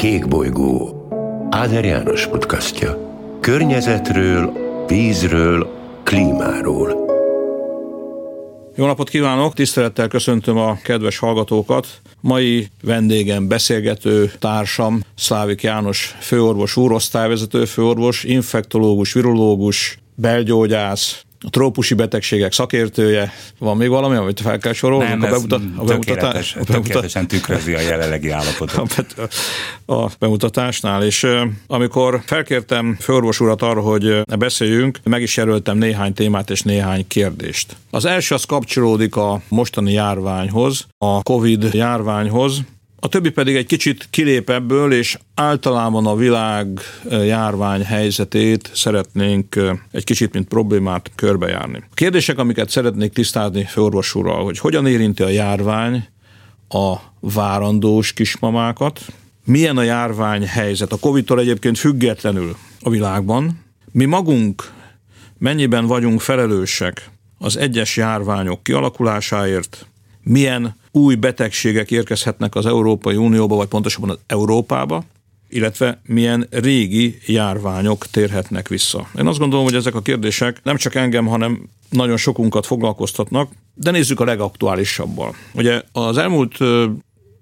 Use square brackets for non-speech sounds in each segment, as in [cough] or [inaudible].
Kék bolygó. Áder János podcastja. Környezetről, vízről, klímáról. Jó napot kívánok, tisztelettel köszöntöm a kedves hallgatókat. Mai vendégem, beszélgető társam Szlávik János főorvos, úrosztályvezető főorvos, infektológus, virológus, belgyógyász, a trópusi betegségek szakértője. Van még valami, amit fel kell sorolni? Nem, a, bemutat, a bemutatás? Tökéletesen tükrözi a jelenlegi állapotot. [laughs] A bemutatásnál, és amikor felkértem főorvos urat arra, hogy beszéljünk, meg is jelöltem néhány témát és néhány kérdést. Az első az kapcsolódik a mostani járványhoz, a COVID járványhoz, a többi pedig egy kicsit kilép ebből, és általában a világ járvány helyzetét szeretnénk egy kicsit, mint problémát körbejárni. A kérdések, amiket szeretnék tisztázni főorvos úrral, hogy hogyan érinti a járvány a várandós kismamákat, milyen a járvány helyzet, a Covid-tól egyébként függetlenül a világban, mi magunk mennyiben vagyunk felelősek az egyes járványok kialakulásáért, milyen új betegségek érkezhetnek az Európai Unióba, vagy pontosabban az Európába, illetve milyen régi járványok térhetnek vissza. Én azt gondolom, hogy ezek a kérdések nem csak engem, hanem nagyon sokunkat foglalkoztatnak, de nézzük a legaktuálisabbal. Ugye az elmúlt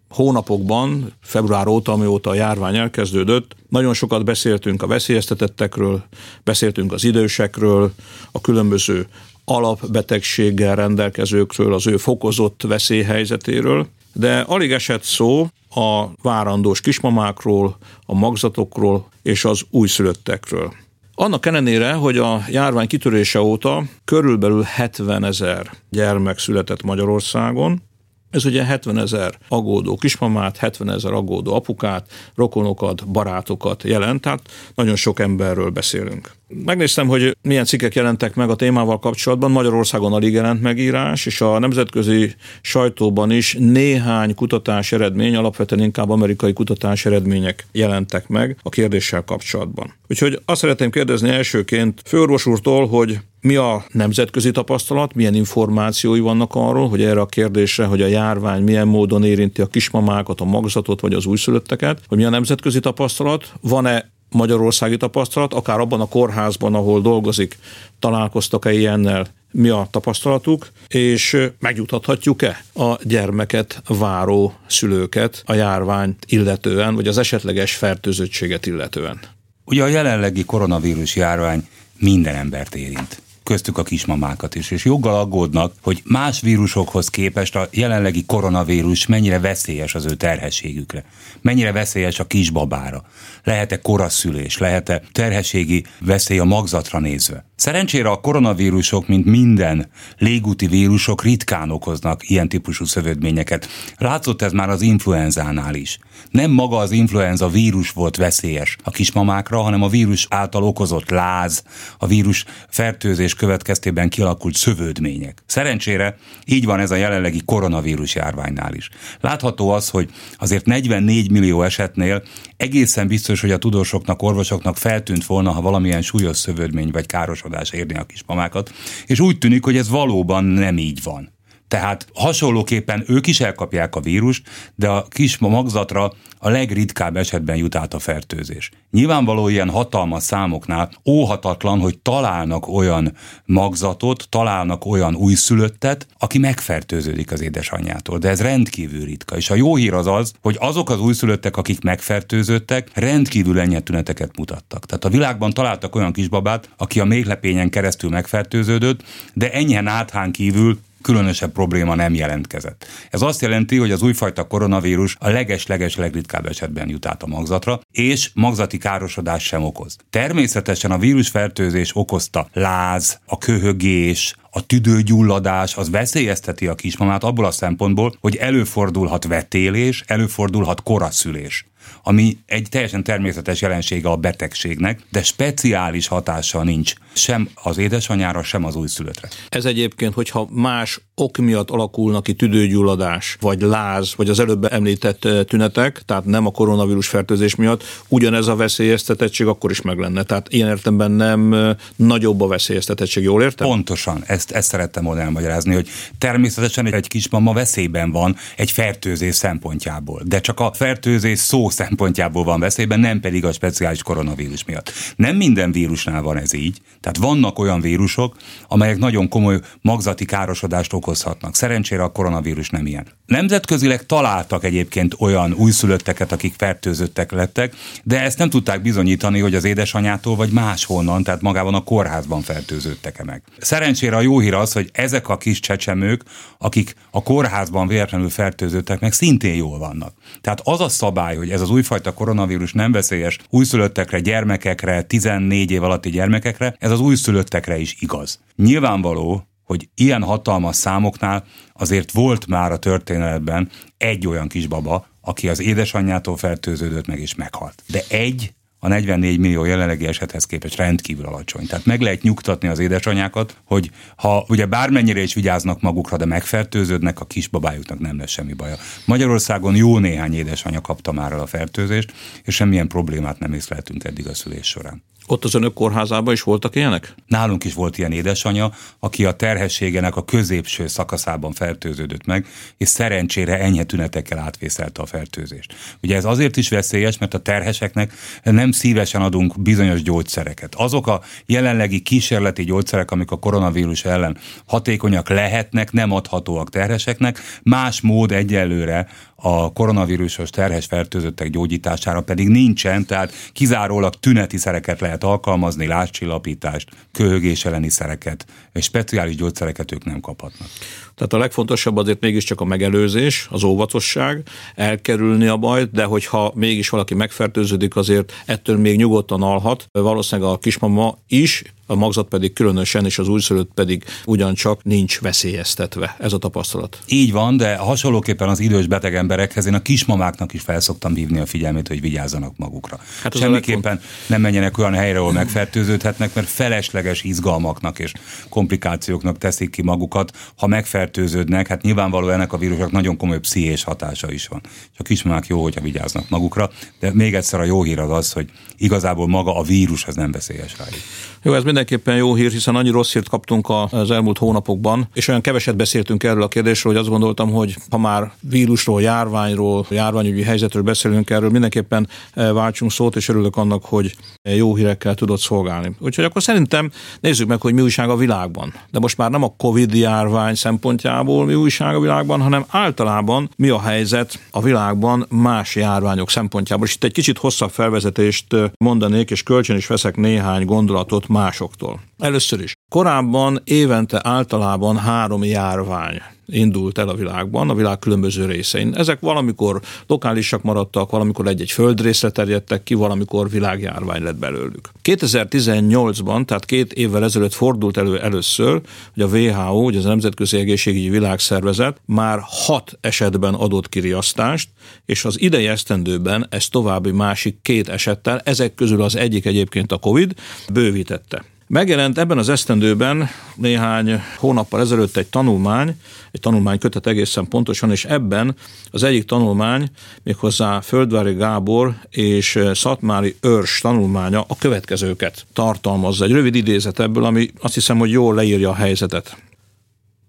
hónapokban, február óta, amióta a járvány elkezdődött, nagyon sokat beszéltünk a veszélyeztetettekről, beszéltünk az idősekről, a különböző alapbetegséggel rendelkezőkről, az ő fokozott veszélyhelyzetéről, de alig esett szó a várandós kismamákról, a magzatokról és az újszülöttekről. Annak ellenére, hogy a járvány kitörése óta körülbelül 70 ezer gyermek született Magyarországon, ez ugye 70 ezer aggódó kismamát, 70 ezer aggódó apukát, rokonokat, barátokat jelent, tehát nagyon sok emberről beszélünk. Megnéztem, hogy milyen cikkek jelentek meg a témával kapcsolatban. Magyarországon alig jelent megírás, és a nemzetközi sajtóban is néhány kutatás eredmény, alapvetően inkább amerikai kutatás eredmények jelentek meg a kérdéssel kapcsolatban. Úgyhogy azt szeretném kérdezni elsőként főorvos úrtól, hogy mi a nemzetközi tapasztalat, milyen információi vannak arról, hogy erre a kérdésre, hogy a járvány milyen módon érinti a kismamákat, a magzatot vagy az újszülötteket, hogy mi a nemzetközi tapasztalat, van-e magyarországi tapasztalat, akár abban a kórházban, ahol dolgozik, találkoztak-e ilyennel, mi a tapasztalatuk, és megjutathatjuk-e a gyermeket váró szülőket a járványt illetően, vagy az esetleges fertőzöttséget illetően? Ugye a jelenlegi koronavírus járvány minden embert érint köztük a kismamákat is, és joggal aggódnak, hogy más vírusokhoz képest a jelenlegi koronavírus mennyire veszélyes az ő terhességükre, mennyire veszélyes a kisbabára, lehet-e koraszülés, lehet-e terhességi veszély a magzatra nézve. Szerencsére a koronavírusok, mint minden légúti vírusok ritkán okoznak ilyen típusú szövődményeket. Látszott ez már az influenzánál is. Nem maga az influenza vírus volt veszélyes a kismamákra, hanem a vírus által okozott láz, a vírus fertőzés következtében kialakult szövődmények. Szerencsére így van ez a jelenlegi koronavírus járványnál is. Látható az, hogy azért 44 millió esetnél egészen biztos, hogy a tudósoknak, orvosoknak feltűnt volna, ha valamilyen súlyos szövődmény vagy károsodás érni a kismamákat, és úgy tűnik, hogy ez valóban nem így van. Tehát hasonlóképpen ők is elkapják a vírust, de a kis magzatra a legritkább esetben jut át a fertőzés. Nyilvánvaló ilyen hatalmas számoknál óhatatlan, hogy találnak olyan magzatot, találnak olyan újszülöttet, aki megfertőződik az édesanyjától, de ez rendkívül ritka. És a jó hír az az, hogy azok az újszülöttek, akik megfertőzöttek, rendkívül enyhe tüneteket mutattak. Tehát a világban találtak olyan kisbabát, aki a méhlepényen keresztül megfertőződött, de enyhen áthán kívül különösebb probléma nem jelentkezett. Ez azt jelenti, hogy az újfajta koronavírus a leges-leges legritkább esetben jut át a magzatra, és magzati károsodás sem okoz. Természetesen a vírusfertőzés okozta láz, a köhögés, a tüdőgyulladás az veszélyezteti a kismamát abból a szempontból, hogy előfordulhat vetélés, előfordulhat koraszülés ami egy teljesen természetes jelensége a betegségnek, de speciális hatása nincs sem az édesanyára, sem az újszülöttre. Ez egyébként, hogyha más ok miatt alakulnak ki tüdőgyulladás, vagy láz, vagy az előbb említett eh, tünetek, tehát nem a koronavírus fertőzés miatt, ugyanez a veszélyeztetettség akkor is meg lenne. Tehát ilyen értemben nem eh, nagyobb a veszélyeztetettség, jól értem? Pontosan, ezt, ezt szerettem volna elmagyarázni, hogy természetesen egy kismama veszélyben van egy fertőzés szempontjából, de csak a fertőzés szó szempontjából van veszélyben, nem pedig a speciális koronavírus miatt. Nem minden vírusnál van ez így, tehát vannak olyan vírusok, amelyek nagyon komoly magzati károsodást okozhatnak. Szerencsére a koronavírus nem ilyen. Nemzetközileg találtak egyébként olyan újszülötteket, akik fertőzöttek lettek, de ezt nem tudták bizonyítani, hogy az édesanyától vagy máshonnan, tehát magában a kórházban fertőzöttek-e meg. Szerencsére a jó hír az, hogy ezek a kis csecsemők, akik a kórházban véletlenül fertőzöttek meg, szintén jól vannak. Tehát az a szabály, hogy ez az újfajta koronavírus nem veszélyes újszülöttekre, gyermekekre, 14 év alatti gyermekekre, ez az újszülöttekre is igaz. Nyilvánvaló, hogy ilyen hatalmas számoknál azért volt már a történetben egy olyan kisbaba, aki az édesanyjától fertőződött meg és meghalt. De egy a 44 millió jelenlegi esethez képest rendkívül alacsony. Tehát meg lehet nyugtatni az édesanyákat, hogy ha ugye bármennyire is vigyáznak magukra, de megfertőződnek, a kisbabájuknak nem lesz semmi baja. Magyarországon jó néhány édesanyja kapta már el a fertőzést, és semmilyen problémát nem észleltünk eddig a szülés során. Ott az önök kórházában is voltak ilyenek? Nálunk is volt ilyen édesanyja, aki a terhességenek a középső szakaszában fertőződött meg, és szerencsére enyhe tünetekkel átvészelte a fertőzést. Ugye ez azért is veszélyes, mert a terheseknek nem szívesen adunk bizonyos gyógyszereket. Azok a jelenlegi kísérleti gyógyszerek, amik a koronavírus ellen hatékonyak lehetnek, nem adhatóak terheseknek, más mód egyelőre a koronavírusos terhes fertőzöttek gyógyítására pedig nincsen, tehát kizárólag tüneti szereket lehet alkalmazni, láscsillapítást, köhögés elleni szereket, és speciális gyógyszereket ők nem kaphatnak. Tehát a legfontosabb azért mégiscsak a megelőzés, az óvatosság, elkerülni a bajt, de hogyha mégis valaki megfertőződik, azért ettől még nyugodtan alhat. Valószínűleg a kismama is, a magzat pedig különösen, és az újszülött pedig ugyancsak nincs veszélyeztetve. Ez a tapasztalat. Így van, de hasonlóképpen az idős beteg emberekhez én a kismamáknak is felszoktam hívni a figyelmét, hogy vigyázzanak magukra. Hát Semmiképpen nem menjenek olyan helyre, ahol megfertőződhetnek, mert felesleges izgalmaknak és komplikációknak teszik ki magukat, ha megfertőződnek. Hát nyilvánvalóan ennek a vírusnak nagyon komoly pszichés hatása is van. És a kismamák jó, hogyha vigyáznak magukra, de még egyszer a jó hír az az, hogy igazából maga a vírus az nem veszélyes rájuk. Jó, ez mindenképpen jó hír, hiszen annyi rossz hírt kaptunk az elmúlt hónapokban, és olyan keveset beszéltünk erről a kérdésről, hogy azt gondoltam, hogy ha már vírusról, járványról, járványügyi helyzetről beszélünk erről, mindenképpen eh, váltsunk szót, és örülök annak, hogy jó hírekkel tudod szolgálni. Úgyhogy akkor szerintem nézzük meg, hogy mi újság a világban. De most már nem a Covid járvány szempontjából mi újság a világban, hanem általában mi a helyzet a világban más járványok szempontjából. És itt egy kicsit hosszabb felvezetést eh, mondanék, és kölcsön is veszek néhány gondolatot másoktól. Először is. Korábban évente általában három járvány indult el a világban, a világ különböző részein. Ezek valamikor lokálisak maradtak, valamikor egy-egy földrészre terjedtek ki, valamikor világjárvány lett belőlük. 2018-ban, tehát két évvel ezelőtt fordult elő először, hogy a WHO, ugye az Nemzetközi Egészségügyi Világszervezet már hat esetben adott kiriasztást, és az idei esztendőben ez további másik két esettel, ezek közül az egyik egyébként a COVID, bővítette. Megjelent ebben az esztendőben néhány hónappal ezelőtt egy tanulmány, egy tanulmány kötet egészen pontosan, és ebben az egyik tanulmány, méghozzá Földvári Gábor és Szatmári Őrs tanulmánya a következőket tartalmazza. Egy rövid idézet ebből, ami azt hiszem, hogy jól leírja a helyzetet.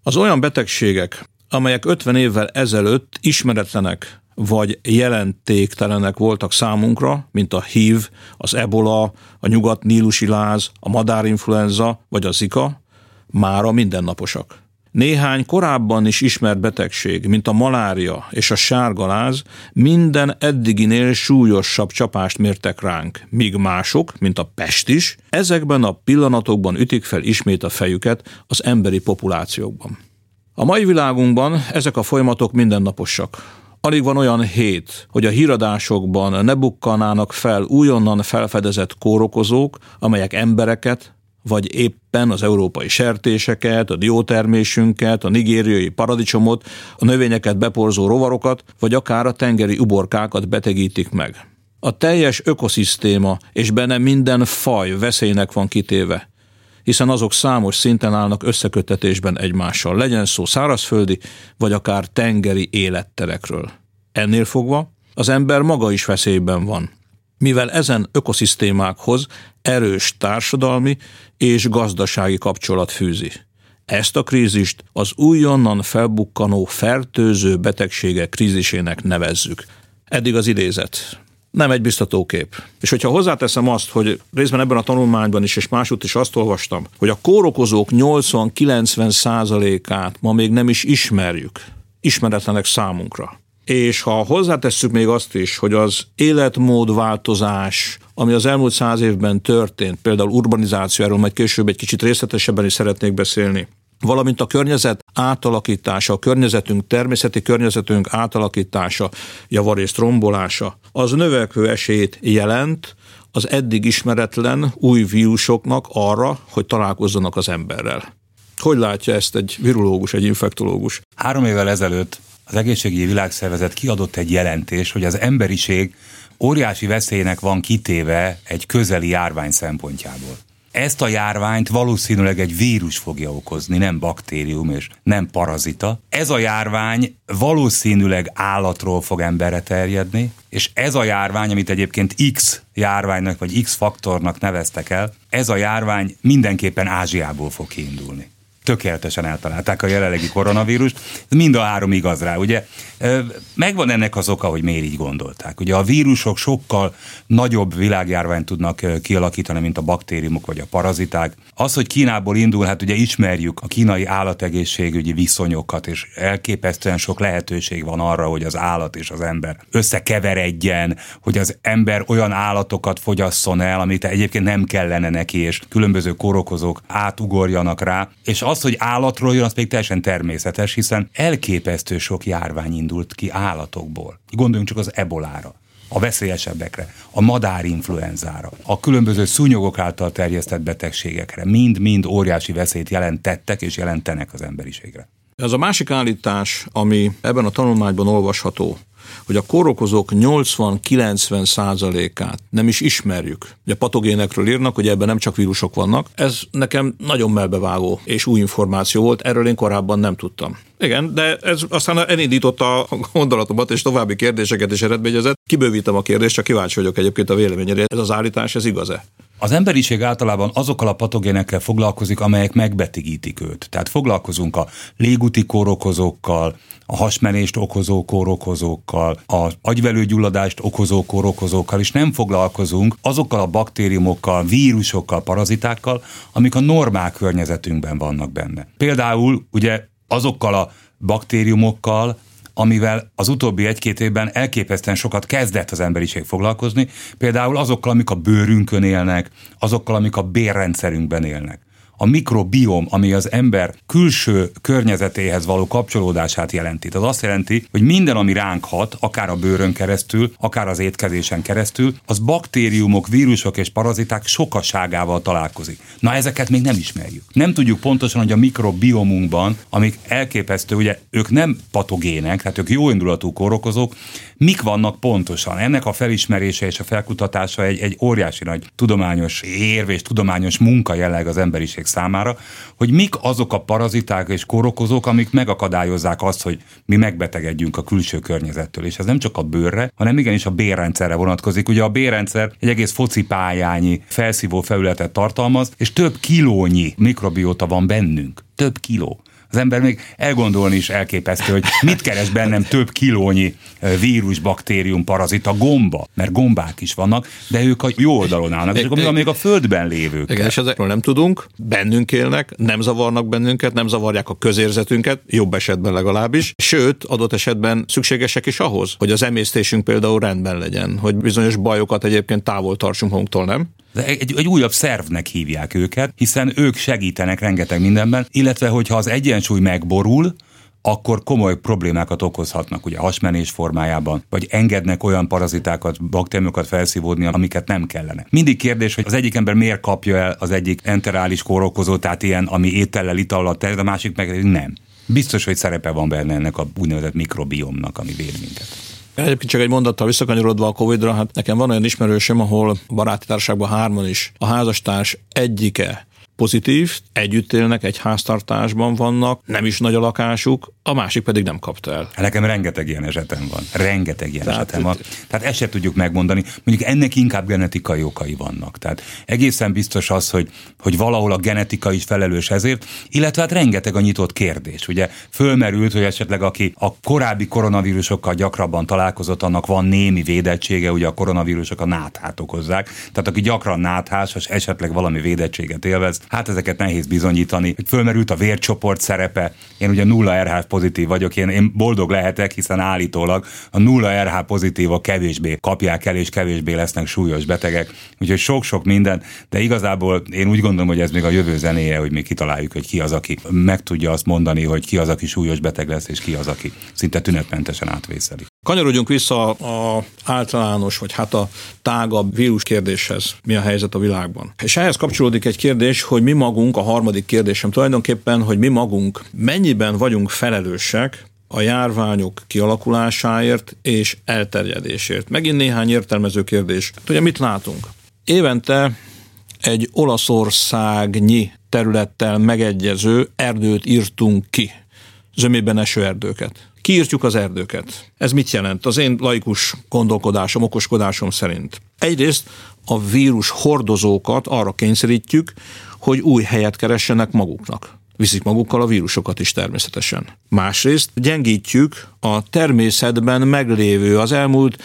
Az olyan betegségek, amelyek 50 évvel ezelőtt ismeretlenek vagy jelentéktelenek voltak számunkra, mint a HIV, az ebola, a nyugat-nílusi láz, a madárinfluenza vagy a zika, mára mindennaposak. Néhány korábban is ismert betegség, mint a malária és a sárgaláz, minden eddiginél súlyosabb csapást mértek ránk, míg mások, mint a pest is, ezekben a pillanatokban ütik fel ismét a fejüket az emberi populációkban. A mai világunkban ezek a folyamatok mindennaposak. Alig van olyan hét, hogy a híradásokban ne bukkanának fel újonnan felfedezett kórokozók, amelyek embereket, vagy éppen az európai sertéseket, a diótermésünket, a nigériai paradicsomot, a növényeket beporzó rovarokat, vagy akár a tengeri uborkákat betegítik meg. A teljes ökoszisztéma és benne minden faj veszélynek van kitéve, hiszen azok számos szinten állnak összekötetésben egymással, legyen szó szárazföldi vagy akár tengeri életterekről. Ennél fogva az ember maga is veszélyben van, mivel ezen ökoszisztémákhoz erős társadalmi és gazdasági kapcsolat fűzi. Ezt a krízist az újonnan felbukkanó fertőző betegségek krízisének nevezzük. Eddig az idézet. Nem egy biztató kép. És hogyha hozzáteszem azt, hogy részben ebben a tanulmányban is, és másút is azt olvastam, hogy a kórokozók 80-90 százalékát ma még nem is ismerjük, ismeretlenek számunkra. És ha hozzátesszük még azt is, hogy az életmódváltozás, ami az elmúlt száz évben történt, például urbanizáció, erről majd később egy kicsit részletesebben is szeretnék beszélni, valamint a környezet átalakítása, a környezetünk, természeti környezetünk átalakítása, javarészt rombolása, az növekvő esélyt jelent az eddig ismeretlen új vírusoknak arra, hogy találkozzanak az emberrel. Hogy látja ezt egy virológus, egy infektológus? Három évvel ezelőtt az Egészségügyi Világszervezet kiadott egy jelentés, hogy az emberiség óriási veszélynek van kitéve egy közeli járvány szempontjából. Ezt a járványt valószínűleg egy vírus fogja okozni, nem baktérium és nem parazita. Ez a járvány valószínűleg állatról fog emberre terjedni, és ez a járvány, amit egyébként X járványnak vagy X faktornak neveztek el, ez a járvány mindenképpen Ázsiából fog kiindulni tökéletesen eltalálták a jelenlegi koronavírust. Mind a három igaz rá, ugye? Megvan ennek az oka, hogy miért így gondolták. Ugye a vírusok sokkal nagyobb világjárványt tudnak kialakítani, mint a baktériumok vagy a paraziták. Az, hogy Kínából indul, hát ugye ismerjük a kínai állategészségügyi viszonyokat, és elképesztően sok lehetőség van arra, hogy az állat és az ember összekeveredjen, hogy az ember olyan állatokat fogyasszon el, amit egyébként nem kellene neki, és különböző korokozók átugorjanak rá, és az, hogy állatról jön, az még teljesen természetes, hiszen elképesztő sok járvány indult ki állatokból. Gondoljunk csak az ebolára a veszélyesebbekre, a madárinfluenzára, a különböző szúnyogok által terjesztett betegségekre, mind-mind óriási veszélyt jelentettek és jelentenek az emberiségre. Ez a másik állítás, ami ebben a tanulmányban olvasható, hogy a kórokozók 80-90 százalékát nem is ismerjük. Ugye patogénekről írnak, hogy ebben nem csak vírusok vannak. Ez nekem nagyon melbevágó és új információ volt, erről én korábban nem tudtam. Igen, de ez aztán elindította a gondolatomat, és további kérdéseket is eredményezett. Kibővítem a kérdést, csak kíváncsi vagyok egyébként a véleményére. Ez az állítás, ez igaz-e? Az emberiség általában azokkal a patogénekkel foglalkozik, amelyek megbetegítik őt. Tehát foglalkozunk a légúti kórokozókkal, a hasmenést okozó kórokozókkal, az agyvelőgyulladást okozó kórokozókkal, és nem foglalkozunk azokkal a baktériumokkal, vírusokkal, parazitákkal, amik a normál környezetünkben vannak benne. Például ugye azokkal a baktériumokkal, amivel az utóbbi egy-két évben elképesztően sokat kezdett az emberiség foglalkozni, például azokkal, amik a bőrünkön élnek, azokkal, amik a bérrendszerünkben élnek a mikrobiom, ami az ember külső környezetéhez való kapcsolódását jelenti. Az azt jelenti, hogy minden, ami ránk hat, akár a bőrön keresztül, akár az étkezésen keresztül, az baktériumok, vírusok és paraziták sokaságával találkozik. Na ezeket még nem ismerjük. Nem tudjuk pontosan, hogy a mikrobiomunkban, amik elképesztő, ugye ők nem patogének, tehát ők jóindulatú kórokozók, mik vannak pontosan. Ennek a felismerése és a felkutatása egy, egy óriási nagy tudományos érv és tudományos munka jelleg az emberiség számára, hogy mik azok a paraziták és kórokozók, amik megakadályozzák azt, hogy mi megbetegedjünk a külső környezettől. És ez nem csak a bőrre, hanem igenis a bérrendszerre vonatkozik. Ugye a bérrendszer egy egész focipályányi felszívó felületet tartalmaz, és több kilónyi mikrobióta van bennünk. Több kiló az ember még elgondolni is elképesztő, hogy mit keres bennem több kilónyi vírus, baktérium, parazita, gomba, mert gombák is vannak, de ők a jó oldalon állnak, és akkor még a földben lévők. Igen, és ezekről nem tudunk, bennünk élnek, nem zavarnak bennünket, nem zavarják a közérzetünket, jobb esetben legalábbis, sőt, adott esetben szükségesek is ahhoz, hogy az emésztésünk például rendben legyen, hogy bizonyos bajokat egyébként távol tartsunk magunktól, nem? De egy, egy újabb szervnek hívják őket, hiszen ők segítenek rengeteg mindenben, illetve hogyha az egyensúly megborul, akkor komoly problémákat okozhatnak, ugye hasmenés formájában, vagy engednek olyan parazitákat, baktériumokat felszívódni, amiket nem kellene. Mindig kérdés, hogy az egyik ember miért kapja el az egyik enterális kórokozó, tehát ilyen, ami étellel, itallal terjed, a másik meg nem. Biztos, hogy szerepe van benne ennek a úgynevezett mikrobiomnak, ami véd minket. Egyébként csak egy mondattal visszakanyarodva a Covid-ra, hát nekem van olyan ismerősöm, ahol baráti társaságban hárman is. A házastárs egyike pozitív, együtt élnek, egy háztartásban vannak, nem is nagy a lakásuk, a másik pedig nem kapta el. Nekem rengeteg ilyen esetem van. Rengeteg ilyen Tehát, esetem van. Tehát ezt sem tudjuk megmondani. Mondjuk ennek inkább genetikai okai vannak. Tehát egészen biztos az, hogy, hogy valahol a genetika is felelős ezért, illetve hát rengeteg a nyitott kérdés. Ugye fölmerült, hogy esetleg aki a korábbi koronavírusokkal gyakrabban találkozott, annak van némi védettsége, ugye a koronavírusok a náthát okozzák. Tehát aki gyakran náthás, és esetleg valami védettséget élvez, hát ezeket nehéz bizonyítani. Fölmerült a vércsoport szerepe. Én ugye nulla RH pozitív vagyok, én, én boldog lehetek, hiszen állítólag a nulla RH pozitívak kevésbé kapják el, és kevésbé lesznek súlyos betegek. Úgyhogy sok-sok minden, de igazából én úgy gondolom, hogy ez még a jövő zenéje, hogy mi kitaláljuk, hogy ki az, aki meg tudja azt mondani, hogy ki az, aki súlyos beteg lesz, és ki az, aki szinte tünetmentesen átvészeli. Kanyarodjunk vissza a általános, vagy hát a tágabb vírus kérdéshez, mi a helyzet a világban. És ehhez kapcsolódik egy kérdés, hogy mi magunk, a harmadik kérdésem tulajdonképpen, hogy mi magunk mennyiben vagyunk felelősek a járványok kialakulásáért és elterjedésért. Megint néhány értelmező kérdés. Hát ugye mit látunk? Évente egy Olaszországnyi területtel megegyező erdőt írtunk ki, zömében eső erdőket. Kiírtjuk az erdőket. Ez mit jelent? Az én laikus gondolkodásom, okoskodásom szerint. Egyrészt a vírus hordozókat arra kényszerítjük, hogy új helyet keressenek maguknak viszik magukkal a vírusokat is természetesen. Másrészt gyengítjük a természetben meglévő az elmúlt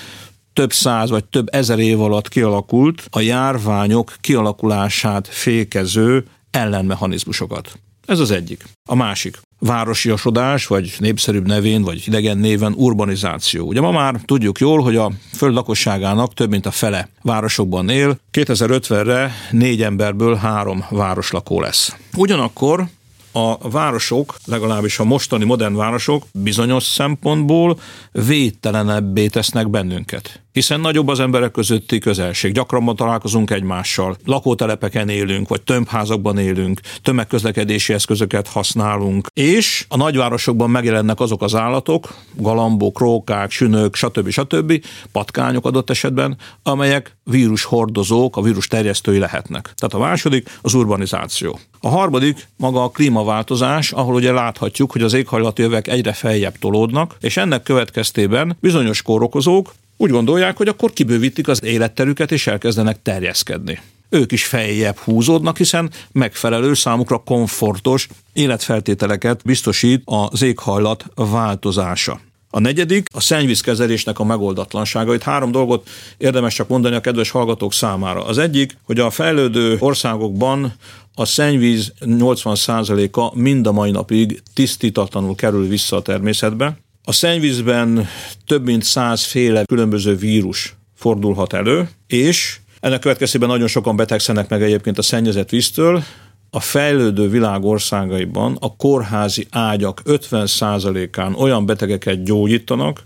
több száz vagy több ezer év alatt kialakult a járványok kialakulását fékező ellenmechanizmusokat. Ez az egyik. A másik városiasodás, vagy népszerűbb nevén, vagy idegen néven urbanizáció. Ugye ma már tudjuk jól, hogy a föld lakosságának több mint a fele városokban él, 2050-re négy emberből három városlakó lesz. Ugyanakkor a városok, legalábbis a mostani modern városok bizonyos szempontból védtelenebbé tesznek bennünket hiszen nagyobb az emberek közötti közelség. Gyakrabban találkozunk egymással, lakótelepeken élünk, vagy tömbházakban élünk, tömegközlekedési eszközöket használunk, és a nagyvárosokban megjelennek azok az állatok, galambok, rókák, sünök, stb. stb., patkányok adott esetben, amelyek vírus hordozók, a vírus terjesztői lehetnek. Tehát a második az urbanizáció. A harmadik maga a klímaváltozás, ahol ugye láthatjuk, hogy az éghajlati övek egyre feljebb tolódnak, és ennek következtében bizonyos kórokozók úgy gondolják, hogy akkor kibővítik az életterüket és elkezdenek terjeszkedni. Ők is feljebb húzódnak, hiszen megfelelő számukra komfortos életfeltételeket biztosít az éghajlat változása. A negyedik a szennyvízkezelésnek a megoldatlansága. Itt három dolgot érdemes csak mondani a kedves hallgatók számára. Az egyik, hogy a fejlődő országokban a szennyvíz 80%-a mind a mai napig tisztítatlanul kerül vissza a természetbe. A szennyvízben több mint százféle különböző vírus fordulhat elő, és ennek következtében nagyon sokan betegszenek meg egyébként a szennyezett víztől. A fejlődő világ országaiban a kórházi ágyak 50%-án olyan betegeket gyógyítanak,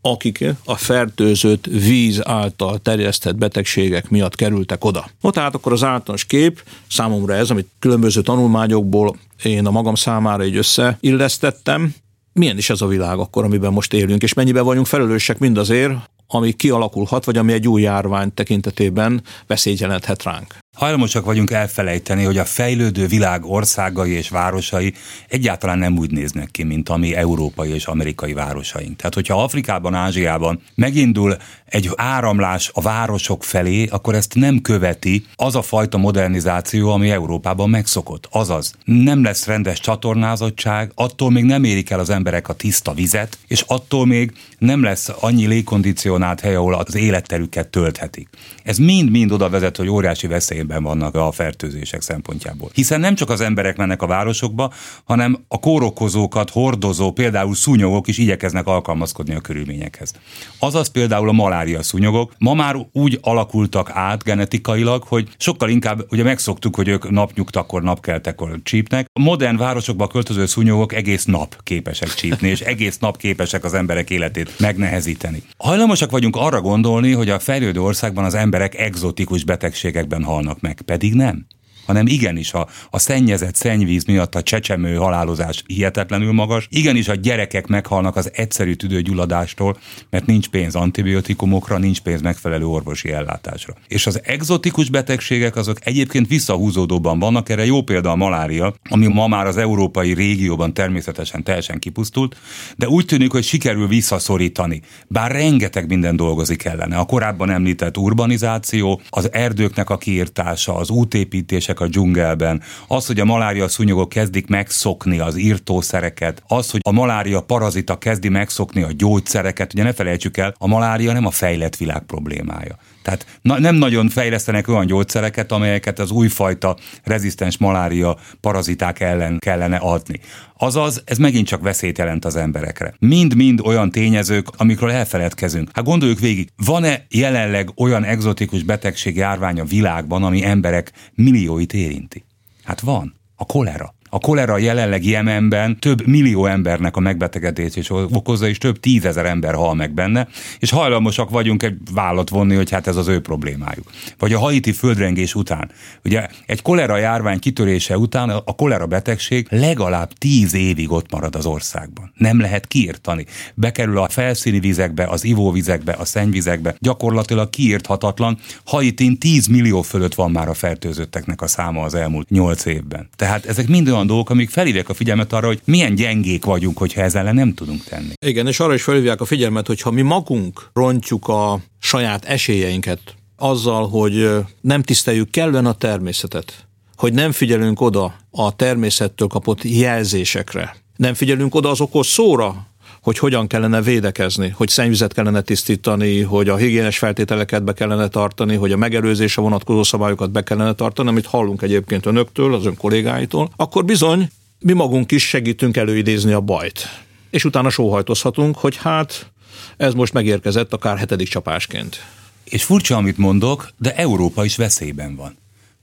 akik a fertőzött víz által terjesztett betegségek miatt kerültek oda. No, tehát akkor az általános kép, számomra ez, amit különböző tanulmányokból én a magam számára így összeillesztettem, milyen is ez a világ akkor, amiben most élünk, és mennyiben vagyunk felelősek mindazért, ami kialakulhat, vagy ami egy új járvány tekintetében veszélyt jelenthet ránk. Hajlamosak vagyunk elfelejteni, hogy a fejlődő világ országai és városai egyáltalán nem úgy néznek ki, mint ami európai és amerikai városaink. Tehát, hogyha Afrikában, Ázsiában megindul egy áramlás a városok felé, akkor ezt nem követi az a fajta modernizáció, ami Európában megszokott. Azaz, nem lesz rendes csatornázottság, attól még nem érik el az emberek a tiszta vizet, és attól még nem lesz annyi légkondicionált hely, ahol az életterüket tölthetik. Ez mind-mind oda vezet, hogy óriási veszély veszélyben vannak a fertőzések szempontjából. Hiszen nem csak az emberek mennek a városokba, hanem a kórokozókat hordozó, például szúnyogok is igyekeznek alkalmazkodni a körülményekhez. Azaz például a malária szúnyogok ma már úgy alakultak át genetikailag, hogy sokkal inkább, ugye megszoktuk, hogy ők napnyugtakor, napkeltekor csípnek. A modern városokba költöző szúnyogok egész nap képesek csípni, és egész nap képesek az emberek életét megnehezíteni. Hajlamosak vagyunk arra gondolni, hogy a fejlődő országban az emberek egzotikus betegségekben halnak meg, pedig nem. Hanem igenis a, a szennyezett szennyvíz miatt a csecsemő halálozás hihetetlenül magas, igenis a gyerekek meghalnak az egyszerű tüdőgyulladástól, mert nincs pénz antibiotikumokra, nincs pénz megfelelő orvosi ellátásra. És az egzotikus betegségek azok egyébként visszahúzódóban vannak, erre jó példa a malária, ami ma már az európai régióban természetesen teljesen kipusztult, de úgy tűnik, hogy sikerül visszaszorítani. Bár rengeteg minden dolgozik ellene. A korábban említett urbanizáció, az erdőknek a kiirtása, az útépítések a dzsungelben, az, hogy a malária szúnyogok kezdik megszokni az írtószereket, az, hogy a malária parazita kezdi megszokni a gyógyszereket, ugye ne felejtsük el, a malária nem a fejlett világ problémája. Tehát na, nem nagyon fejlesztenek olyan gyógyszereket, amelyeket az újfajta rezisztens malária paraziták ellen kellene adni. Azaz, ez megint csak veszélyt jelent az emberekre. Mind-mind olyan tényezők, amikről elfeledkezünk. Hát gondoljuk végig, van-e jelenleg olyan egzotikus betegség járvány a világban, ami emberek millióit érinti? Hát van. A kolera. A kolera jelenleg Jemenben több millió embernek a megbetegedését okozza, és több tízezer ember hal meg benne, és hajlamosak vagyunk egy vállat vonni, hogy hát ez az ő problémájuk. Vagy a haiti földrengés után. Ugye egy kolera járvány kitörése után a kolera betegség legalább tíz évig ott marad az országban. Nem lehet kiirtani. Bekerül a felszíni vizekbe, az ivóvizekbe, a szennyvizekbe. Gyakorlatilag kiirthatatlan. Haitin 10 millió fölött van már a fertőzötteknek a száma az elmúlt 8 évben. Tehát ezek mind olyan dolgok, amik felhívják a figyelmet arra, hogy milyen gyengék vagyunk, hogyha ezzel ellen nem tudunk tenni. Igen, és arra is felhívják a figyelmet, hogy ha mi magunk rontjuk a saját esélyeinket azzal, hogy nem tiszteljük kellően a természetet, hogy nem figyelünk oda a természettől kapott jelzésekre, nem figyelünk oda az okos szóra, hogy hogyan kellene védekezni, hogy szennyvizet kellene tisztítani, hogy a higiénes feltételeket be kellene tartani, hogy a megelőzésre vonatkozó szabályokat be kellene tartani, amit hallunk egyébként önöktől, az ön kollégáitól, akkor bizony mi magunk is segítünk előidézni a bajt. És utána sóhajtozhatunk, hogy hát ez most megérkezett akár hetedik csapásként. És furcsa, amit mondok, de Európa is veszélyben van.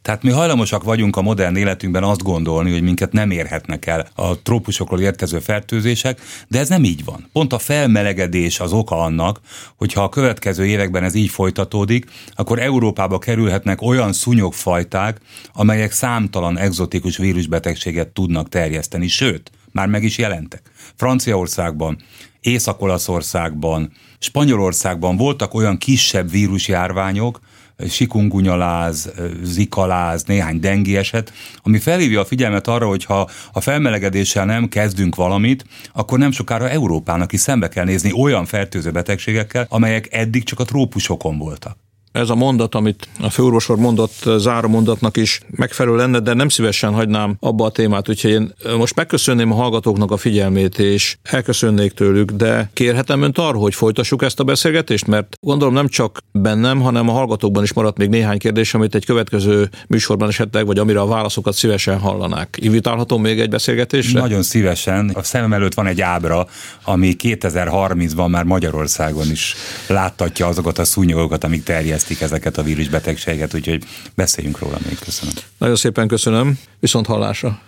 Tehát mi hajlamosak vagyunk a modern életünkben azt gondolni, hogy minket nem érhetnek el a trópusokról érkező fertőzések, de ez nem így van. Pont a felmelegedés az oka annak, hogy ha a következő években ez így folytatódik, akkor Európába kerülhetnek olyan szúnyogfajták, amelyek számtalan egzotikus vírusbetegséget tudnak terjeszteni, sőt, már meg is jelentek. Franciaországban, Észak-Olaszországban, Spanyolországban voltak olyan kisebb vírusjárványok, sikungunyaláz, zikaláz, néhány dengi eset, ami felhívja a figyelmet arra, hogy ha a felmelegedéssel nem kezdünk valamit, akkor nem sokára Európának is szembe kell nézni olyan fertőző betegségekkel, amelyek eddig csak a trópusokon voltak ez a mondat, amit a főorvosor mondott záró mondatnak is megfelelő lenne, de nem szívesen hagynám abba a témát, úgyhogy én most megköszönném a hallgatóknak a figyelmét, és elköszönnék tőlük, de kérhetem önt arra, hogy folytassuk ezt a beszélgetést, mert gondolom nem csak bennem, hanem a hallgatókban is maradt még néhány kérdés, amit egy következő műsorban esetleg, vagy amire a válaszokat szívesen hallanák. Invitálhatom még egy beszélgetésre? Nagyon szívesen. A szemem előtt van egy ábra, ami 2030-ban már Magyarországon is láttatja azokat a szúnyogokat, amik terjesztik terjesztik ezeket a vírusbetegséget, úgyhogy beszéljünk róla még. Köszönöm. Nagyon szépen köszönöm. Viszont hallásra.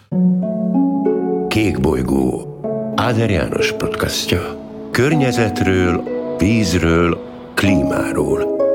Kék bolygó. Áder János podcastja. Környezetről, vízről, klímáról.